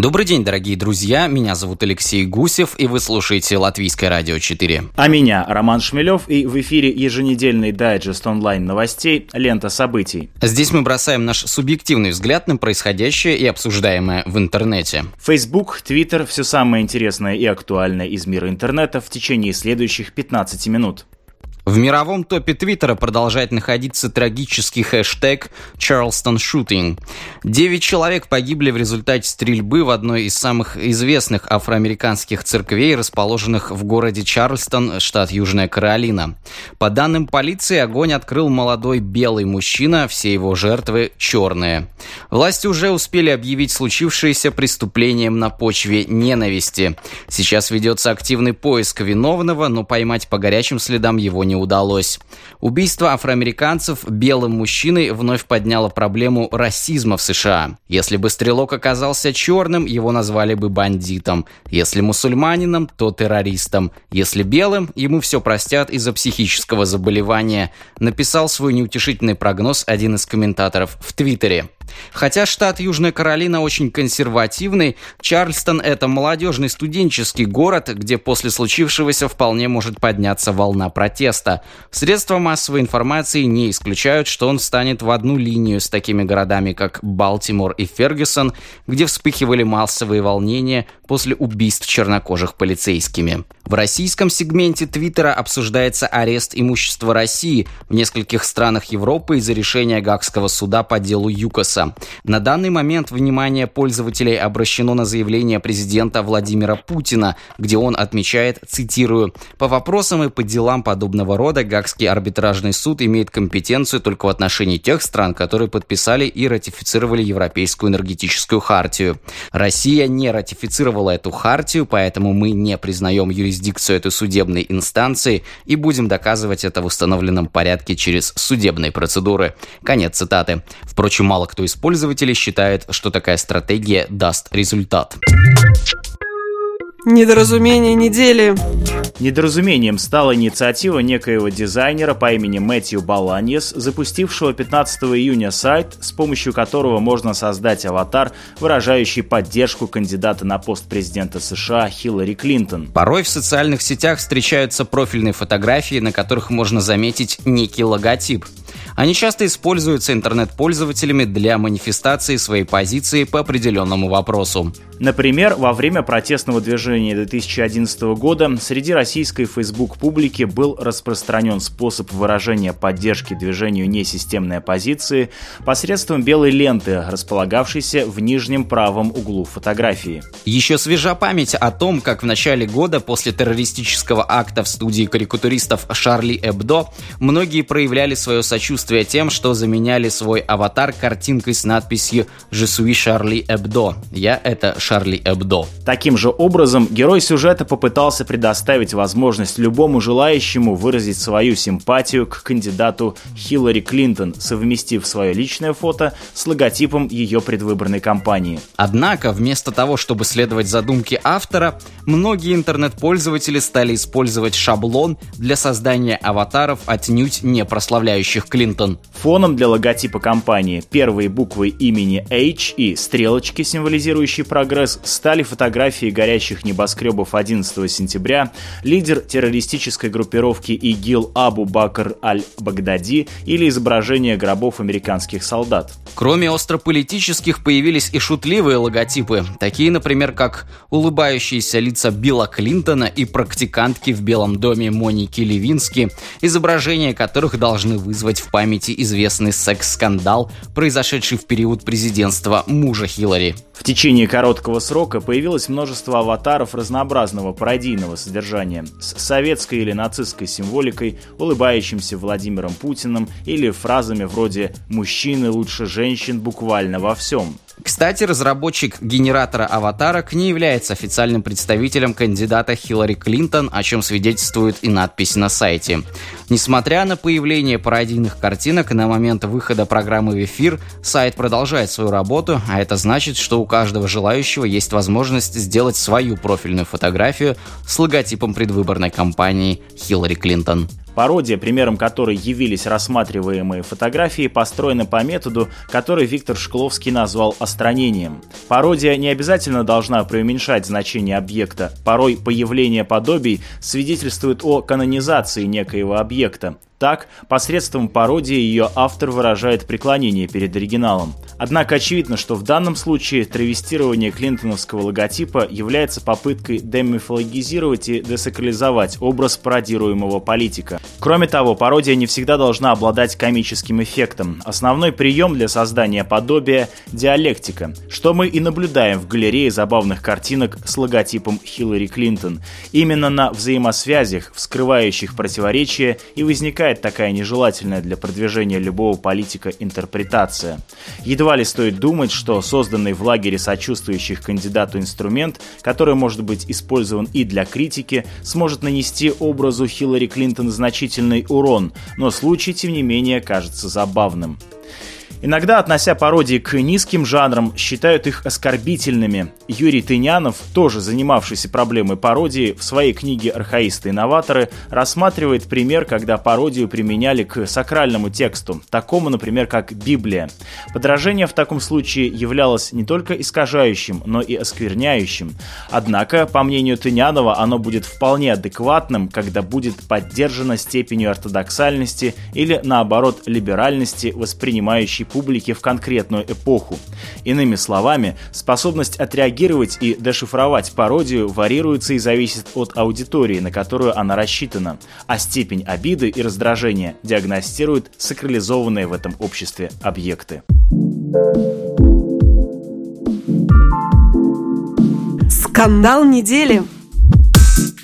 Добрый день, дорогие друзья. Меня зовут Алексей Гусев, и вы слушаете Латвийское радио 4. А меня Роман Шмелев, и в эфире еженедельный дайджест онлайн новостей «Лента событий». Здесь мы бросаем наш субъективный взгляд на происходящее и обсуждаемое в интернете. Facebook, Twitter – все самое интересное и актуальное из мира интернета в течение следующих 15 минут. В мировом топе Твиттера продолжает находиться трагический хэштег «Charleston Shooting». Девять человек погибли в результате стрельбы в одной из самых известных афроамериканских церквей, расположенных в городе Чарльстон, штат Южная Каролина. По данным полиции, огонь открыл молодой белый мужчина, все его жертвы черные. Власти уже успели объявить случившееся преступлением на почве ненависти. Сейчас ведется активный поиск виновного, но поймать по горячим следам его не удалось. Убийство афроамериканцев белым мужчиной вновь подняло проблему расизма в США. Если бы стрелок оказался черным, его назвали бы бандитом. Если мусульманином, то террористом. Если белым, ему все простят из-за психического заболевания. Написал свой неутешительный прогноз один из комментаторов в Твиттере. Хотя штат Южная Каролина очень консервативный, Чарльстон – это молодежный студенческий город, где после случившегося вполне может подняться волна протеста. Средства массовой информации не исключают, что он встанет в одну линию с такими городами, как Балтимор и Фергюсон, где вспыхивали массовые волнения после убийств чернокожих полицейскими. В российском сегменте Твиттера обсуждается арест имущества России в нескольких странах Европы из-за решения Гагского суда по делу ЮКОСа. На данный момент внимание пользователей обращено на заявление президента Владимира Путина, где он отмечает, цитирую, «По вопросам и по делам подобного рода Гагский арбитражный суд имеет компетенцию только в отношении тех стран, которые подписали и ратифицировали Европейскую энергетическую хартию. Россия не ратифицировала эту хартию, поэтому мы не признаем юрисдикцию этой судебной инстанции и будем доказывать это в установленном порядке через судебные процедуры. Конец цитаты. Впрочем, мало кто из пользователей считает, что такая стратегия даст результат. Недоразумение недели. Недоразумением стала инициатива некоего дизайнера по имени Мэтью Баланьес, запустившего 15 июня сайт, с помощью которого можно создать аватар, выражающий поддержку кандидата на пост президента США Хиллари Клинтон. Порой в социальных сетях встречаются профильные фотографии, на которых можно заметить некий логотип. Они часто используются интернет-пользователями для манифестации своей позиции по определенному вопросу. Например, во время протестного движения 2011 года среди российской Facebook публики был распространен способ выражения поддержки движению несистемной оппозиции посредством белой ленты, располагавшейся в нижнем правом углу фотографии. Еще свежа память о том, как в начале года после террористического акта в студии карикатуристов Шарли Эбдо многие проявляли свое сочувствие тем, что заменяли свой аватар картинкой с надписью «Je suis Шарли Эбдо». «Я — это Шарли Эбдо». Таким же образом, герой сюжета попытался предоставить возможность любому желающему выразить свою симпатию к кандидату Хиллари Клинтон, совместив свое личное фото с логотипом ее предвыборной кампании. Однако, вместо того, чтобы следовать задумке автора, многие интернет-пользователи стали использовать шаблон для создания аватаров, отнюдь не прославляющих Клинтон. Фоном для логотипа компании. Первые буквы имени H и стрелочки, символизирующие прогресс, стали фотографии горящих небоскребов 11 сентября, лидер террористической группировки ИГИЛ Абу Бакр Аль-Багдади или изображение гробов американских солдат. Кроме острополитических появились и шутливые логотипы, такие, например, как улыбающиеся лица Билла Клинтона и практикантки в Белом доме Моники Левински, изображения которых должны вызвать в памяти известный секс-скандал, произошедший в период президентства мужа Хиллари. В течение короткого срока появилось множество аватаров разнообразного пародийного содержания с советской или нацистской символикой, улыбающимся Владимиром Путиным или фразами вроде «мужчины лучше женщин буквально во всем». Кстати, разработчик генератора аватарок не является официальным представителем кандидата Хиллари Клинтон, о чем свидетельствует и надпись на сайте. Несмотря на появление пародийных картинок на момент выхода программы в эфир, сайт продолжает свою работу, а это значит, что у каждого желающего есть возможность сделать свою профильную фотографию с логотипом предвыборной кампании Хиллари Клинтон. Пародия, примером которой явились рассматриваемые фотографии, построена по методу, который Виктор Шкловский назвал остранением. Пародия не обязательно должна преуменьшать значение объекта. Порой появление подобий свидетельствует о канонизации некоего объекта. Так, посредством пародии ее автор выражает преклонение перед оригиналом. Однако очевидно, что в данном случае травестирование клинтоновского логотипа является попыткой демифологизировать и десакрализовать образ пародируемого политика. Кроме того, пародия не всегда должна обладать комическим эффектом. Основной прием для создания подобия – диалектика, что мы и наблюдаем в галерее забавных картинок с логотипом Хиллари Клинтон. Именно на взаимосвязях, вскрывающих противоречия, и возникает такая нежелательная для продвижения любого политика интерпретация. Едва ли стоит думать, что созданный в лагере сочувствующих кандидату инструмент, который может быть использован и для критики, сможет нанести образу Хиллари Клинтон значительный урон, но случай, тем не менее, кажется забавным. Иногда, относя пародии к низким жанрам, считают их оскорбительными. Юрий Тынянов, тоже занимавшийся проблемой пародии, в своей книге «Архаисты и новаторы» рассматривает пример, когда пародию применяли к сакральному тексту, такому, например, как Библия. Подражение в таком случае являлось не только искажающим, но и оскверняющим. Однако, по мнению Тынянова, оно будет вполне адекватным, когда будет поддержано степенью ортодоксальности или, наоборот, либеральности, воспринимающей публики в конкретную эпоху. Иными словами, способность отреагировать и дешифровать пародию варьируется и зависит от аудитории, на которую она рассчитана, а степень обиды и раздражения диагностирует сакрализованные в этом обществе объекты. Скандал недели.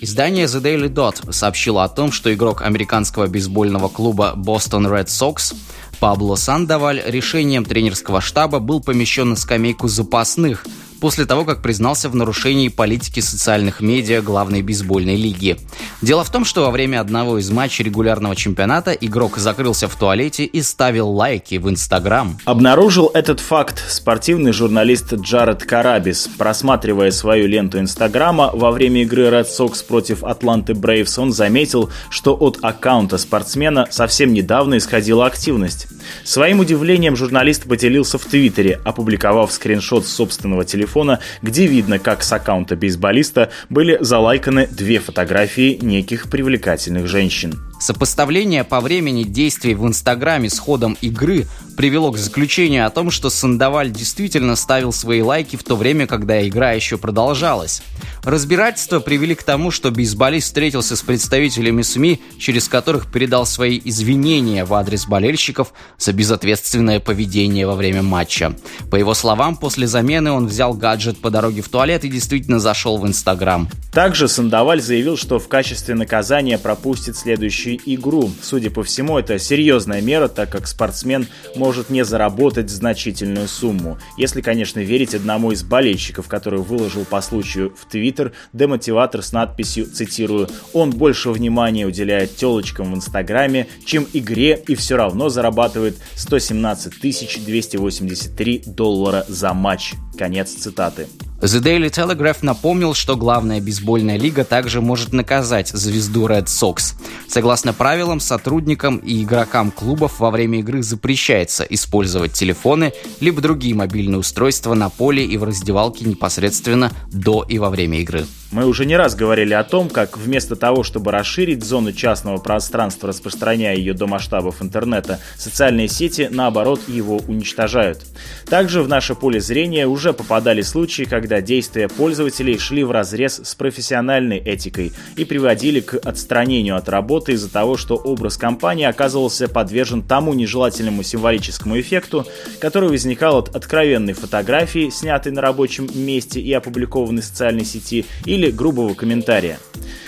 Издание The Daily Dot сообщило о том, что игрок американского бейсбольного клуба Boston Red Sox Пабло Сандаваль решением тренерского штаба был помещен на скамейку запасных – после того, как признался в нарушении политики социальных медиа главной бейсбольной лиги. Дело в том, что во время одного из матчей регулярного чемпионата игрок закрылся в туалете и ставил лайки в Инстаграм. Обнаружил этот факт спортивный журналист Джаред Карабис. Просматривая свою ленту Инстаграма во время игры Red Sox против Атланты Брейвс, он заметил, что от аккаунта спортсмена совсем недавно исходила активность. Своим удивлением журналист поделился в Твиттере, опубликовав скриншот собственного телефона телефона, где видно, как с аккаунта бейсболиста были залайканы две фотографии неких привлекательных женщин. Сопоставление по времени действий в Инстаграме с ходом игры привело к заключению о том, что Сандаваль действительно ставил свои лайки в то время, когда игра еще продолжалась. Разбирательства привели к тому, что бейсболист встретился с представителями СМИ, через которых передал свои извинения в адрес болельщиков за безответственное поведение во время матча. По его словам, после замены он взял гаджет по дороге в туалет и действительно зашел в Инстаграм. Также Сандаваль заявил, что в качестве наказания пропустит следующий следующую игру. Судя по всему, это серьезная мера, так как спортсмен может не заработать значительную сумму. Если, конечно, верить одному из болельщиков, который выложил по случаю в Твиттер демотиватор с надписью, цитирую, «Он больше внимания уделяет телочкам в Инстаграме, чем игре и все равно зарабатывает 117 283 доллара за матч». Конец цитаты. The Daily Telegraph напомнил, что главная бейсбольная лига также может наказать звезду Red Sox. Согласно правилам, сотрудникам и игрокам клубов во время игры запрещается использовать телефоны либо другие мобильные устройства на поле и в раздевалке непосредственно до и во время игры. Мы уже не раз говорили о том, как вместо того, чтобы расширить зону частного пространства, распространяя ее до масштабов интернета, социальные сети, наоборот, его уничтожают. Также в наше поле зрения уже попадали случаи, когда действия пользователей шли в разрез с профессиональной этикой и приводили к отстранению от работы из-за того, что образ компании оказывался подвержен тому нежелательному символическому эффекту, который возникал от откровенной фотографии, снятой на рабочем месте и опубликованной в социальной сети, и или грубого комментария.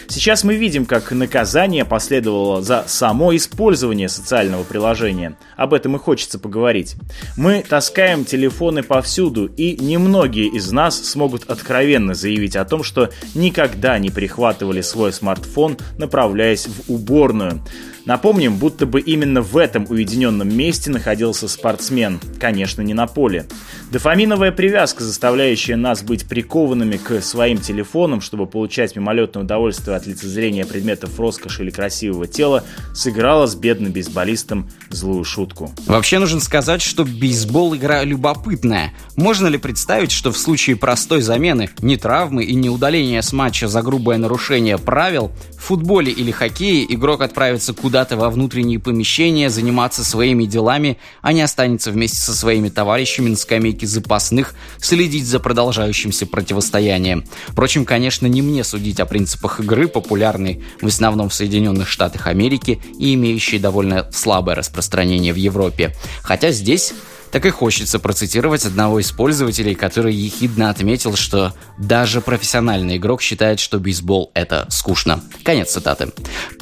Сейчас мы видим, как наказание последовало за само использование социального приложения. Об этом и хочется поговорить. Мы таскаем телефоны повсюду, и немногие из нас смогут откровенно заявить о том, что никогда не прихватывали свой смартфон, направляясь в уборную. Напомним, будто бы именно в этом уединенном месте находился спортсмен, конечно, не на поле. Дофаминовая привязка, заставляющая нас быть прикованными к своим телефонам, чтобы получать мимолетное удовольствие от лицезрения предметов роскоши или красивого тела, сыграла с бедным бейсболистом злую шутку. Вообще нужно сказать, что бейсбол игра любопытная. Можно ли представить, что в случае простой замены, не травмы и не удаления с матча за грубое нарушение правил, в футболе или хоккее игрок отправится куда куда-то во внутренние помещения заниматься своими делами, а не останется вместе со своими товарищами на скамейке запасных следить за продолжающимся противостоянием. Впрочем, конечно, не мне судить о принципах игры, популярной в основном в Соединенных Штатах Америки и имеющей довольно слабое распространение в Европе. Хотя здесь так и хочется процитировать одного из пользователей, который ехидно отметил, что даже профессиональный игрок считает, что бейсбол — это скучно. Конец цитаты.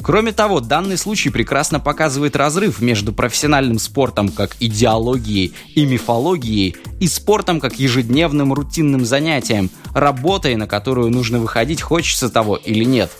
Кроме того, данный случай прекрасно показывает разрыв между профессиональным спортом как идеологией и мифологией и спортом как ежедневным рутинным занятием, работой, на которую нужно выходить, хочется того или нет.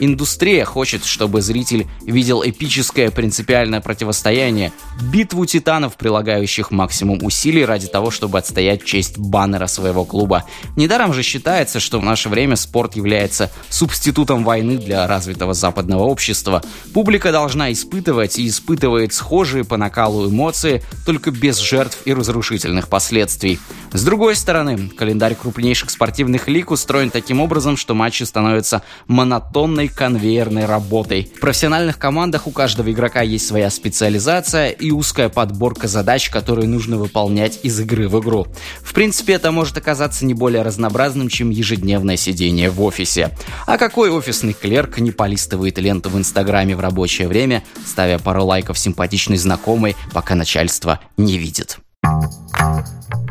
Индустрия хочет, чтобы зритель видел эпическое принципиальное противостояние, битву титанов, прилагающих максимум усилий ради того, чтобы отстоять честь баннера своего клуба. Недаром же считается, что в наше время спорт является субститутом войны для развитого западного общества. Публика должна испытывать и испытывает схожие по накалу эмоции, только без жертв и разрушительных последствий. С другой стороны, календарь крупнейших спортивных лиг устроен таким образом, что матчи становятся монотонной полной конвейерной работой. В профессиональных командах у каждого игрока есть своя специализация и узкая подборка задач, которые нужно выполнять из игры в игру. В принципе, это может оказаться не более разнообразным, чем ежедневное сидение в офисе. А какой офисный клерк не полистывает ленту в Инстаграме в рабочее время, ставя пару лайков симпатичной знакомой, пока начальство не видит?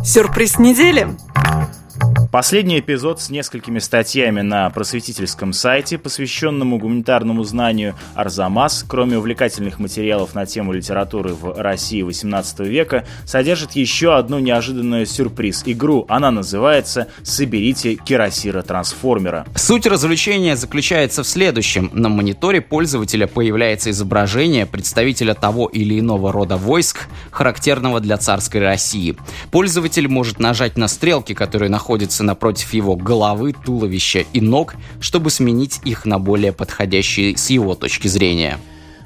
Сюрприз недели. Последний эпизод с несколькими статьями на просветительском сайте, посвященному гуманитарному знанию Арзамас, кроме увлекательных материалов на тему литературы в России XVIII века, содержит еще одну неожиданную сюрприз-игру. Она называется «Соберите кирасира-трансформера». Суть развлечения заключается в следующем. На мониторе пользователя появляется изображение представителя того или иного рода войск, характерного для царской России. Пользователь может нажать на стрелки, которые находятся находится напротив его головы, туловища и ног, чтобы сменить их на более подходящие с его точки зрения.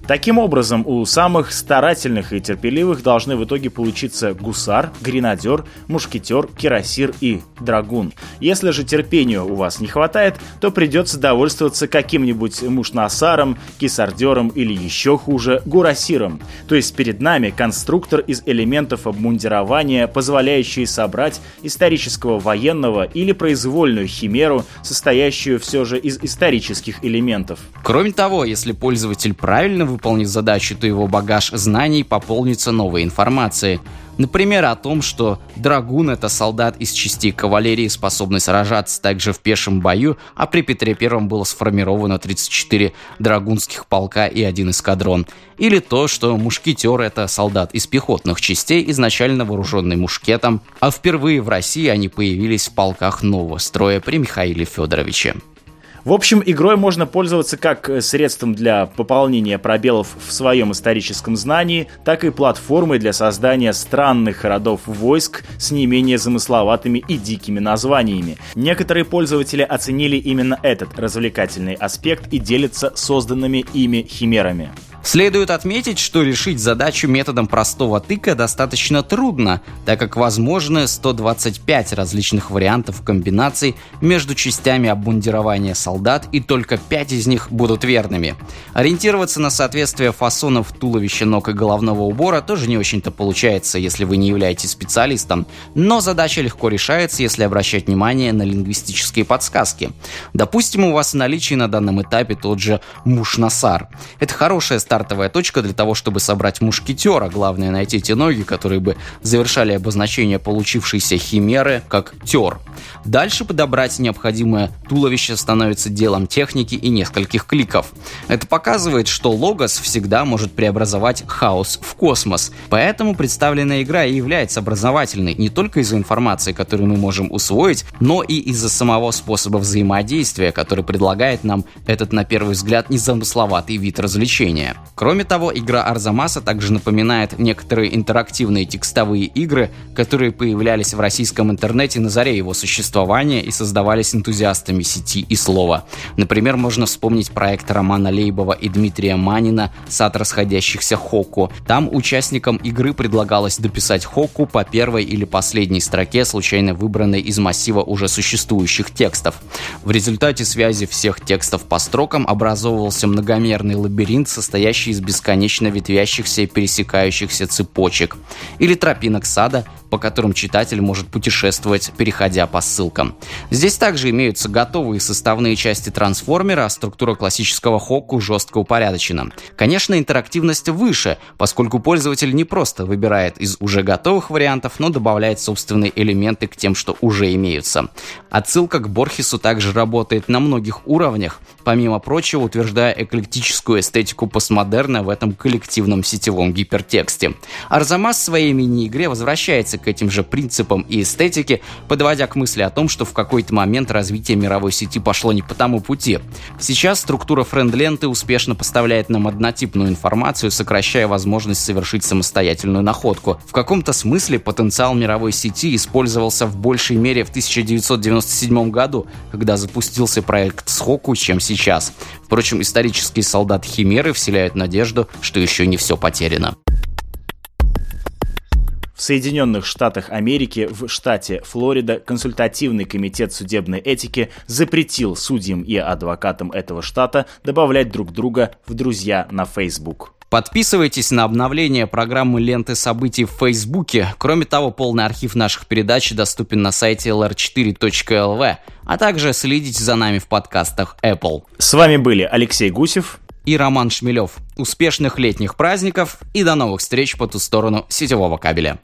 Таким образом, у самых старательных и терпеливых должны в итоге получиться гусар, гренадер, мушкетер, кирасир и драгун. Если же терпения у вас не хватает, то придется довольствоваться каким-нибудь мушнасаром, кисардером или еще хуже, гурасиром. То есть перед нами конструктор из элементов обмундирования, позволяющий собрать исторического военного или произвольную химеру, состоящую все же из исторических элементов. Кроме того, если пользователь правильно выполнит задачу, то его багаж знаний пополнится новой информацией. Например, о том, что драгун — это солдат из частей кавалерии, способный сражаться также в пешем бою, а при Петре Первом было сформировано 34 драгунских полка и один эскадрон. Или то, что мушкетер — это солдат из пехотных частей, изначально вооруженный мушкетом, а впервые в России они появились в полках нового строя при Михаиле Федоровиче. В общем, игрой можно пользоваться как э, средством для пополнения пробелов в своем историческом знании, так и платформой для создания странных родов войск с не менее замысловатыми и дикими названиями. Некоторые пользователи оценили именно этот развлекательный аспект и делятся созданными ими химерами. Следует отметить, что решить задачу методом простого тыка достаточно трудно, так как возможны 125 различных вариантов комбинаций между частями обмундирования солдат, и только 5 из них будут верными. Ориентироваться на соответствие фасонов туловища, ног и головного убора тоже не очень-то получается, если вы не являетесь специалистом, но задача легко решается, если обращать внимание на лингвистические подсказки. Допустим, у вас в наличии на данном этапе тот же мушнасар. Это хорошая старт стартовая точка для того, чтобы собрать мушкетера. Главное найти те ноги, которые бы завершали обозначение получившейся химеры как тер. Дальше подобрать необходимое туловище становится делом техники и нескольких кликов. Это показывает, что Логос всегда может преобразовать хаос в космос. Поэтому представленная игра и является образовательной не только из-за информации, которую мы можем усвоить, но и из-за самого способа взаимодействия, который предлагает нам этот, на первый взгляд, незамысловатый вид развлечения. Кроме того, игра Арзамаса также напоминает некоторые интерактивные текстовые игры, которые появлялись в российском интернете на заре его существования и создавались энтузиастами сети и слова. Например, можно вспомнить проект Романа Лейбова и Дмитрия Манина «Сад расходящихся Хоку». Там участникам игры предлагалось дописать Хоку по первой или последней строке, случайно выбранной из массива уже существующих текстов. В результате связи всех текстов по строкам образовывался многомерный лабиринт, состоящий из бесконечно ветвящихся и пересекающихся цепочек. Или тропинок сада, по которым читатель может путешествовать, переходя по ссылкам. Здесь также имеются готовые составные части трансформера, а структура классического Хокку жестко упорядочена. Конечно, интерактивность выше, поскольку пользователь не просто выбирает из уже готовых вариантов, но добавляет собственные элементы к тем, что уже имеются. Отсылка к Борхесу также работает на многих уровнях, помимо прочего утверждая эклектическую эстетику постмодерна в этом коллективном сетевом гипертексте. Арзамас в своей мини-игре возвращается к этим же принципам и эстетике, подводя к мысли о том, что в какой-то момент развитие мировой сети пошло не по тому пути. Сейчас структура френд-ленты успешно поставляет нам однотипную информацию, сокращая возможность совершить самостоятельную находку. В каком-то смысле потенциал мировой сети использовался в большей мере в 1997 году, когда запустился проект Схоку, чем сейчас. Впрочем, исторические солдаты Химеры вселяют надежду, что еще не все потеряно. В Соединенных Штатах Америки в штате Флорида консультативный комитет судебной этики запретил судьям и адвокатам этого штата добавлять друг друга в друзья на Facebook. Подписывайтесь на обновление программы ленты событий в Фейсбуке. Кроме того, полный архив наших передач доступен на сайте lr4.lv, а также следите за нами в подкастах Apple. С вами были Алексей Гусев и Роман Шмелев. Успешных летних праздников и до новых встреч по ту сторону сетевого кабеля.